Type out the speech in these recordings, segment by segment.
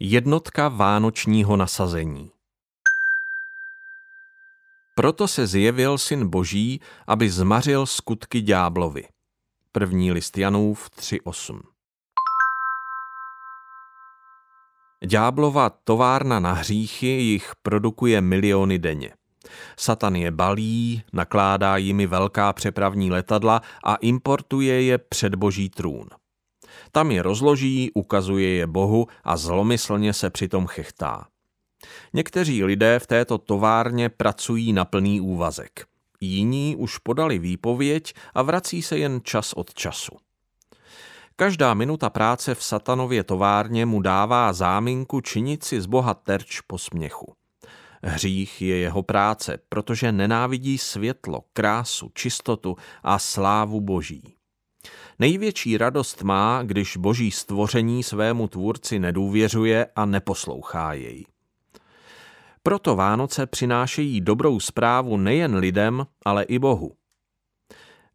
Jednotka vánočního nasazení Proto se zjevil syn boží, aby zmařil skutky ďáblovi. První list Janův 3.8 Ďáblova továrna na hříchy jich produkuje miliony denně. Satan je balí, nakládá jimi velká přepravní letadla a importuje je před boží trůn. Tam je rozloží, ukazuje je Bohu a zlomyslně se přitom chechtá. Někteří lidé v této továrně pracují na plný úvazek. Jiní už podali výpověď a vrací se jen čas od času. Každá minuta práce v satanově továrně mu dává záminku činit si z Boha terč po směchu. Hřích je jeho práce, protože nenávidí světlo, krásu, čistotu a slávu boží. Největší radost má, když boží stvoření svému tvůrci nedůvěřuje a neposlouchá jej. Proto Vánoce přinášejí dobrou zprávu nejen lidem, ale i Bohu.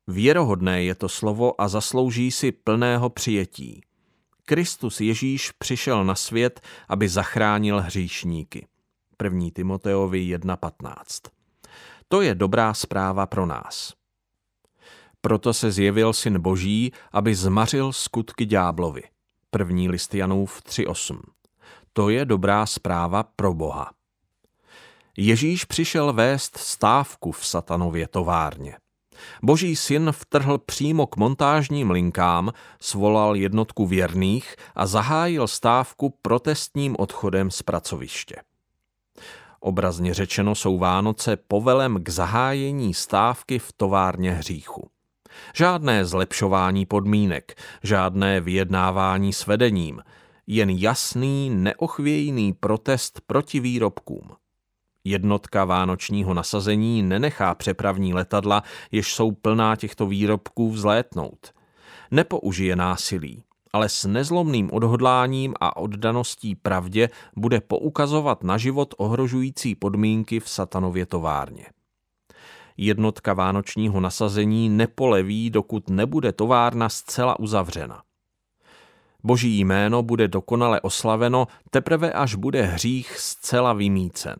Věrohodné je to slovo a zaslouží si plného přijetí. Kristus Ježíš přišel na svět, aby zachránil hříšníky. 1. Timoteovi 1.15. To je dobrá zpráva pro nás. Proto se zjevil syn boží, aby zmařil skutky ďáblovi. První list Janův 3.8. To je dobrá zpráva pro Boha. Ježíš přišel vést stávku v satanově továrně. Boží syn vtrhl přímo k montážním linkám, svolal jednotku věrných a zahájil stávku protestním odchodem z pracoviště. Obrazně řečeno jsou Vánoce povelem k zahájení stávky v továrně hříchu. Žádné zlepšování podmínek, žádné vyjednávání s vedením, jen jasný, neochvějný protest proti výrobkům. Jednotka vánočního nasazení nenechá přepravní letadla, jež jsou plná těchto výrobků, vzlétnout. Nepoužije násilí, ale s nezlomným odhodláním a oddaností pravdě bude poukazovat na život ohrožující podmínky v satanově továrně. Jednotka vánočního nasazení nepoleví, dokud nebude továrna zcela uzavřena. Boží jméno bude dokonale oslaveno teprve až bude hřích zcela vymícen.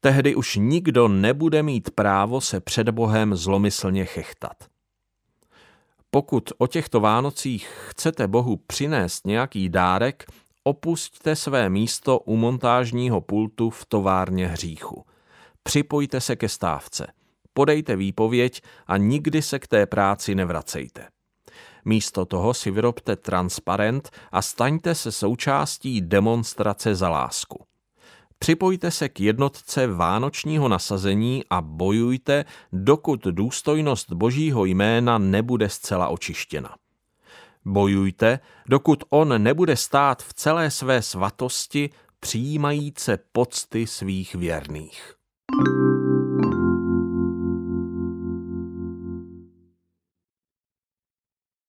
Tehdy už nikdo nebude mít právo se před Bohem zlomyslně chechtat. Pokud o těchto Vánocích chcete Bohu přinést nějaký dárek, opusťte své místo u montážního pultu v továrně hříchu. Připojte se ke stávce, podejte výpověď a nikdy se k té práci nevracejte. Místo toho si vyrobte transparent a staňte se součástí demonstrace za lásku. Připojte se k jednotce vánočního nasazení a bojujte, dokud důstojnost božího jména nebude zcela očištěna. Bojujte, dokud on nebude stát v celé své svatosti, přijímajíce pocty svých věrných. Música